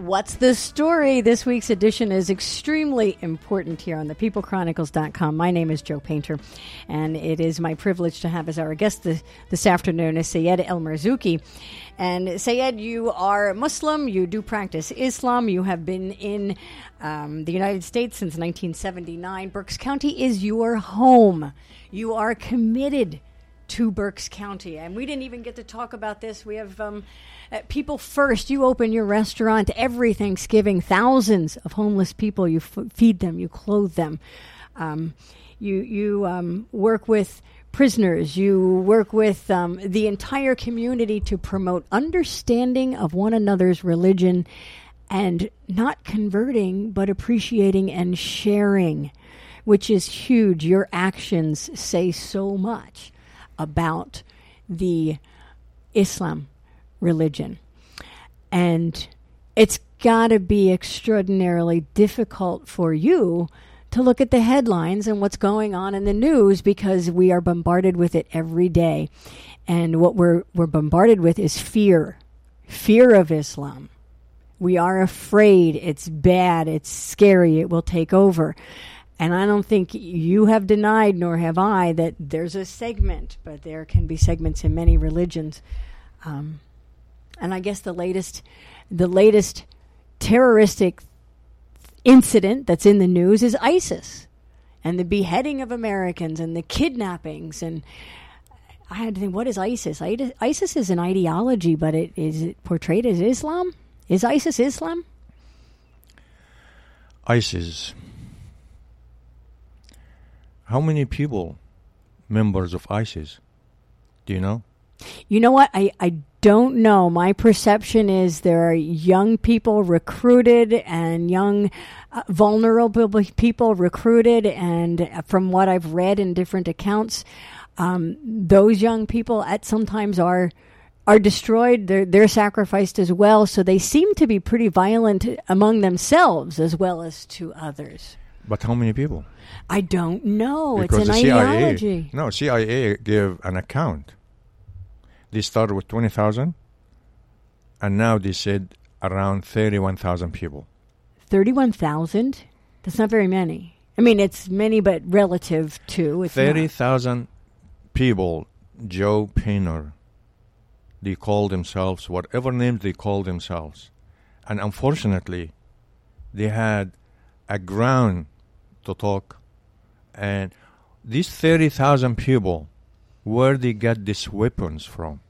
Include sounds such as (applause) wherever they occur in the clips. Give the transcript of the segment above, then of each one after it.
What's the story? This week's edition is extremely important here on thepeoplechronicles.com. My name is Joe Painter, and it is my privilege to have as our guest this, this afternoon is Sayed El Marzouki. And Sayed, you are Muslim, you do practice Islam, you have been in um, the United States since 1979. Berks County is your home. You are committed to Berks County. And we didn't even get to talk about this. We have um, uh, people first. You open your restaurant every Thanksgiving. Thousands of homeless people. You f- feed them. You clothe them. Um, you you um, work with prisoners. You work with um, the entire community to promote understanding of one another's religion and not converting, but appreciating and sharing, which is huge. Your actions say so much about the Islam religion. And it's got to be extraordinarily difficult for you to look at the headlines and what's going on in the news because we are bombarded with it every day. And what we're, we're bombarded with is fear fear of Islam. We are afraid it's bad, it's scary, it will take over. And I don't think you have denied, nor have I, that there's a segment, but there can be segments in many religions. Um, and I guess the latest, the latest terroristic incident that's in the news is ISIS, and the beheading of Americans, and the kidnappings, and I had to think, what is ISIS? ISIS is an ideology, but it is it portrayed as Islam. Is ISIS Islam? ISIS how many people, members of ISIS? Do you know? You know what? I, I don't know. My perception is there are young people recruited and young, uh, vulnerable people recruited. And from what I've read in different accounts, um, those young people at sometimes are are destroyed. They're they're sacrificed as well. So they seem to be pretty violent among themselves as well as to others. But how many people? I don't know. Because it's an CIA, ideology. No, CIA give an account. They started with 20,000, and now they said around 31,000 people. 31,000? That's not very many. I mean, it's many, but relative to. 30,000 people, Joe Painter, they call themselves, whatever names they call themselves. And unfortunately, they had a ground to talk. And these 30,000 people, where they get these weapons from?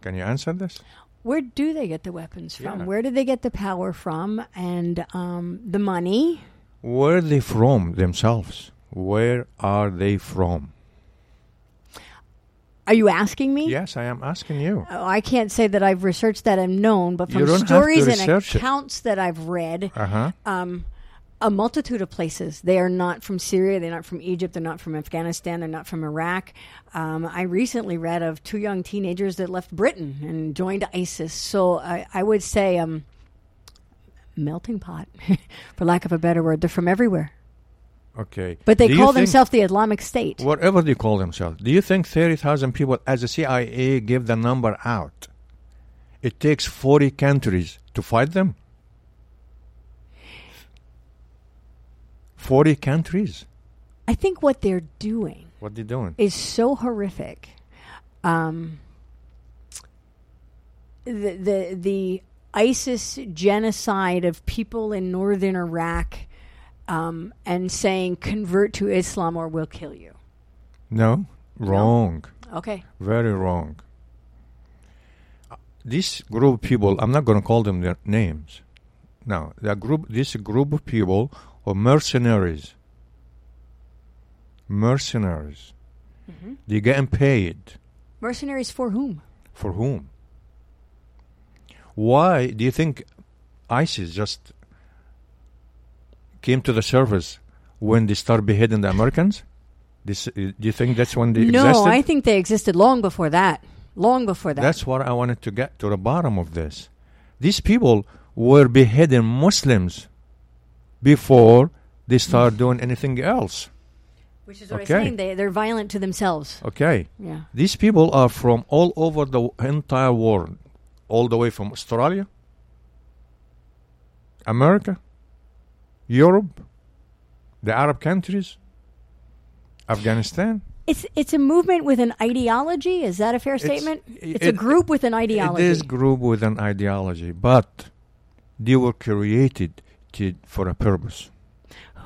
Can you answer this? Where do they get the weapons from? Yeah. Where do they get the power from and um, the money? Where are they from themselves? Where are they from? Are you asking me? Yes, I am asking you. Oh, I can't say that I've researched that and known, but from stories and accounts it. that I've read, uh-huh. um, a multitude of places. They are not from Syria. They're not from Egypt. They're not from Afghanistan. They're not from Iraq. Um, I recently read of two young teenagers that left Britain and joined ISIS. So I, I would say um, melting pot, (laughs) for lack of a better word. They're from everywhere. Okay. But they do call themselves the Islamic State. Whatever they call themselves. Do you think 30,000 people, as the CIA give the number out, it takes 40 countries to fight them? 40 countries. I think what they're doing. What they're doing is so horrific. Um, the the the ISIS genocide of people in northern Iraq, um, and saying convert to Islam or we'll kill you. No, wrong. No? Okay. Very wrong. Uh, this group of people, I'm not going to call them their names. No, the group, this group of people or mercenaries. Mercenaries. Mm-hmm. They're getting paid. Mercenaries for whom? For whom? Why do you think ISIS just came to the surface when they started beheading the Americans? This, uh, do you think that's when they no, existed? No, I think they existed long before that. Long before that. That's what I wanted to get to the bottom of this. These people were beheading Muslims before they start doing anything else. Which is what okay. I'm saying. They, they're violent to themselves. Okay. Yeah. These people are from all over the entire world, all the way from Australia America, Europe, the Arab countries, Afghanistan. It's it's a movement with an ideology. Is that a fair statement? It's, a it- group with an ideology. It is group with an ideology, but they were created to, for a purpose.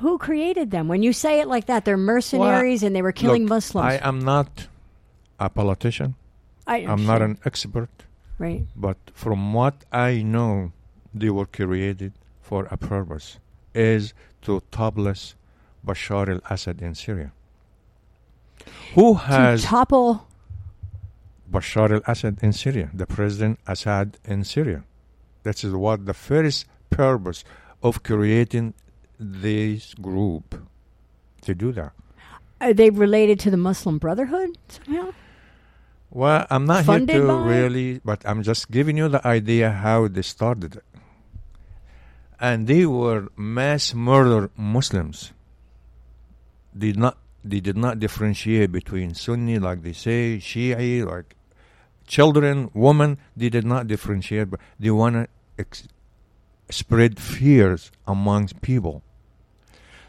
Who created them? When you say it like that, they're mercenaries and they were killing Look, Muslims. I am not a politician. I I'm not an expert, right. but from what I know, they were created for a purpose: is to toppless Bashar al-Assad in Syria. Who has to topple. Bashar al-Assad in Syria, the President Assad in Syria. That is what the first purpose of creating this group to do that. Are they related to the Muslim Brotherhood somehow? Well, I'm not Funded here to really, but I'm just giving you the idea how they started it. And they were mass murder Muslims. Did not they did not differentiate between Sunni, like they say, Shi'i, like children, women. They did not differentiate, but they want to ex- spread fears amongst people.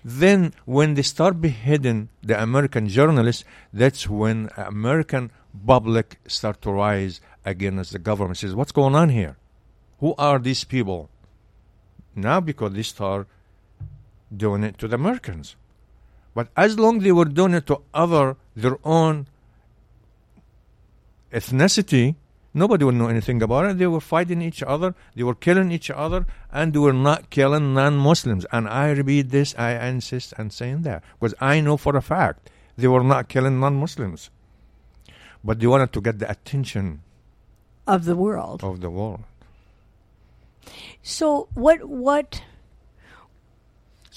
Then, when they start beheading the American journalists, that's when American public start to rise against the government. Says, "What's going on here? Who are these people?" Now, because they start doing it to the Americans, but as long they were doing it to other their own ethnicity, nobody would know anything about it. They were fighting each other, they were killing each other, and they were not killing non-Muslims. And I repeat this, I insist on saying that because I know for a fact they were not killing non-Muslims, but they wanted to get the attention Of the world. of the world. So what what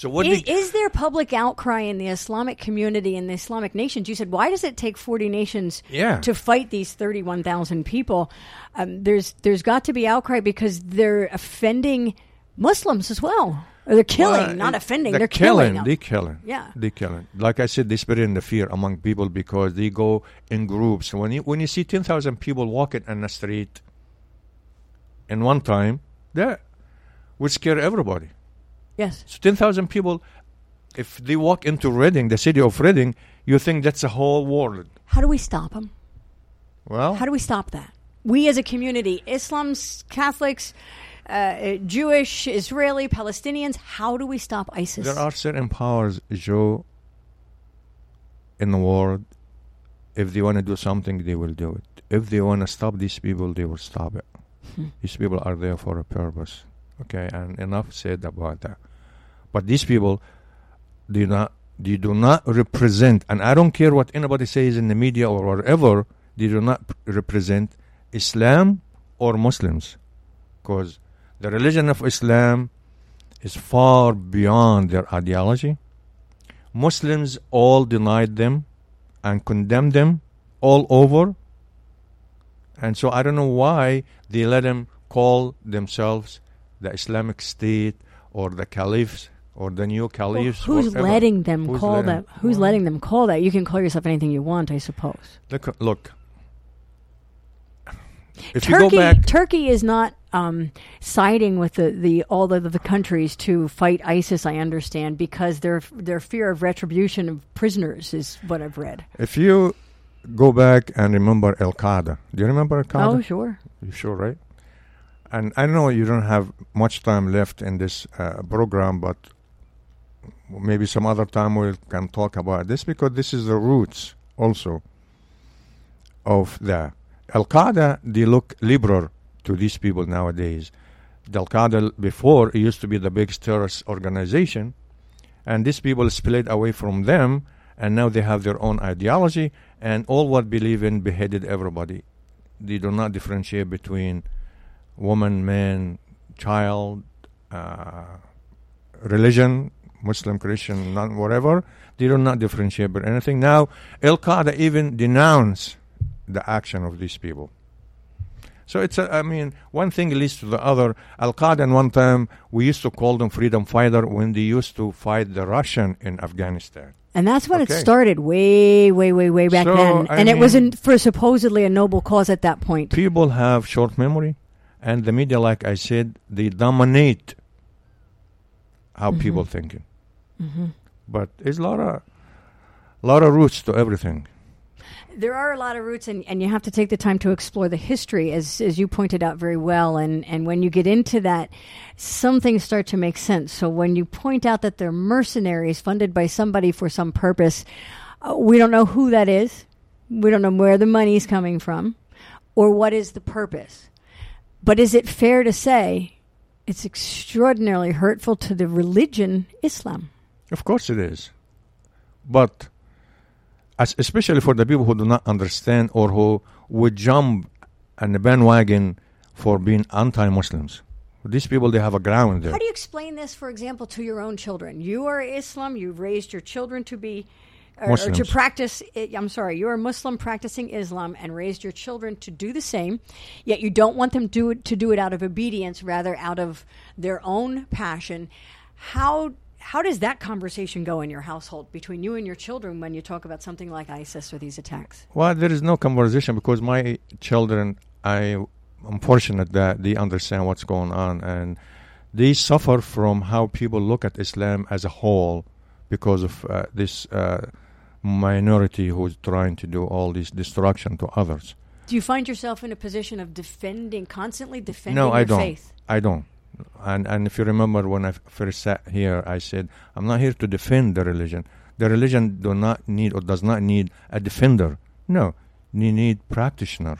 So what? is, is there public outcry in the Islamic community in the Islamic nations? You said why does it take forty nations Yeah. to fight these thirty one thousand people? Um, there's there's got to be outcry because they're offending Muslims as well. Or they're killing, Well, not it- offending. They're, They're killing. killing. they're killing. Yeah. They're killing. Like I said, they spread in the fear among people because they go in groups. When you when you see ten thousand people walking in the street in one time, that would scare everybody. Yes. So ten thousand people, if they walk into Reading, the city of Reading, you think that's a whole world. How do we stop them? Well, How do we stop that? We as a community, Islam's, Catholics, uh, Jewish, Israeli, Palestinians, how do we stop ISIS? There are certain powers, Joe, in the world. If they want to do something, they will do it. If they want to stop these people, they will stop it. Hmm. These people are there for a purpose. Okay, and enough said about that. But these people, do not, they do not represent, and I don't care what anybody says in the media or whatever. They do not represent Islam or Muslims, because the religion of Islam is far beyond their ideology. Muslims all denied them and condemned them all over. And so I don't know why they let them call themselves the Islamic State or the caliphs or the new Well, caliphs. who's whatever. letting them Who's call letting- that? Who's Well- letting them call that? You can call yourself anything you want, I suppose. Look, look. If you go Turkey, back, Turkey is not um, siding with the, the all the, the countries to fight ISIS. I understand because their their fear of retribution of prisoners is what I've read. if you go back and remember Al Qaeda, do you remember Al Qaeda? Oh, sure. You sure, right? And I know you don't have much time left in this uh, program, but maybe some other time we can talk about this because this is the roots also of the Al Qaeda. They look liberal to these people nowadays. The Al Qaeda before used to be the biggest terrorist organization, and these people split away from them, and now they have their own ideology, and all what believe in beheaded everybody they do not differentiate between woman, man, child, uh, religion, Muslim, Christian, non whatever. They do not differentiate between anything. Now, Al Qaeda even denounce the action of these people. So it's, a, I mean, one thing leads to the other. Al Qaeda, in one time, we used to call them freedom fighter when they used to fight the Russian in Afghanistan. And that's when it started, way, way, way, way back So, then. I and it mean- wasn't for supposedly a noble cause at that point. people have short memory and the media like i said they dominate how Mhm. people thinking. hmm But there's a lot of lot of roots to everything. There are a lot of roots, and, and you have to take the time to explore the history, as as you pointed out very well. And, and when you get into that, some things start to make sense. So when you point out that they're mercenaries funded by somebody for some purpose, uh, we don't know who that is. We don't know where the money is coming from, or what is the purpose. But is it fair to say it's extraordinarily hurtful to the religion Islam? Of course it is. But as, especially for the people who do not understand or who would jump on the bandwagon for being anti-Muslims. These people, they have a ground there. How do you explain this, for example, to your own children? You are Islam. You've raised your children to be, or, or to practice. I'm sorry, you're a Muslim practicing Islam and raised your children to do the same. Yet you don't want them do it, to do it out of obedience, rather out of their own passion. How how does that conversation go in your household between you and your children when you talk about something like ISIS or these attacks? Well, there is no conversation because my children, I am fortunate that they understand what's going on and they suffer from how people look at Islam as a whole because of uh, this uh, minority who's trying to do all this destruction to others. Do you find yourself in a position of defending, constantly defending No, I don't. faith? I don't. And and if you remember when I first sat here, I said I'm not here to defend the religion. The religion do not need or does not need a defender. No, you need practitioner,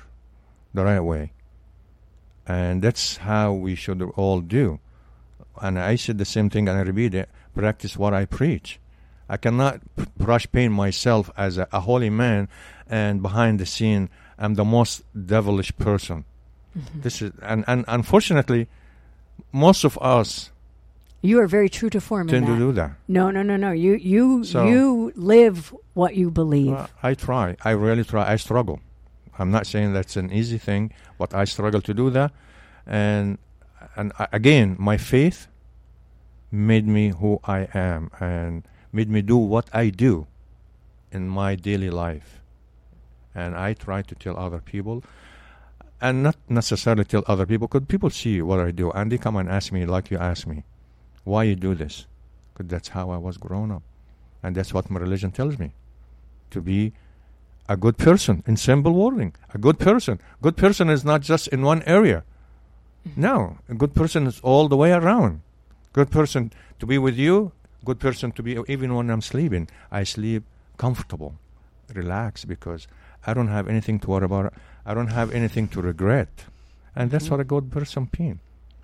the right way. And that's how we should all do. And I said the same thing, and I repeat it: practice what I preach. I cannot brush paint myself as a, a holy man, and behind the scene, I'm the most devilish person. Mm-hmm. This is and, and unfortunately, most of us You are very true to form tend to do that. No, no, no, no. You you So- you live what you believe. Well, I try. I really try. I struggle. I'm not saying that's an easy thing, but I struggle to do that. And and again, my faith made me who I am and made me do what I do in my daily life. And I try to tell other people, and not necessarily tell other people, because people see what I do, and they come and ask me, like you ask me, why you do this? Because that's how I was grown up, and that's what my religion tells me, to be a good person in simple wording. A good person. Good person is not just in one area. Mm-hmm. No, a good person is all the way around. Good person to be with you. Good person to be even when I'm sleeping. I sleep comfortable, relaxed because I don't have anything to worry about. I don't have anything to regret, and that's Mhm. what a good person means.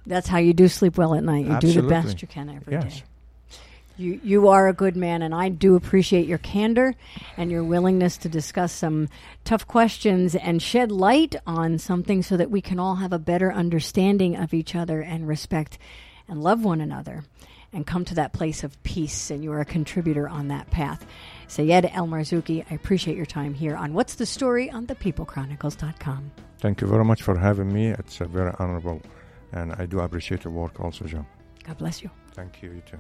That's how you do sleep well at night. You do the best you can every day. Yes. You you are a good man, and I do appreciate your candor and your willingness to discuss some tough questions and shed light on something so that we can all have a better understanding of each other and respect and love one another and come to that place of peace. And you are a contributor on that path. Sayed El Marzouki, I appreciate your time here on What's the Story on thepeoplechronicles.com. Thank you very much for having me. It's a very honorable, and I do appreciate your work also, John. God bless you. Thank you. You too.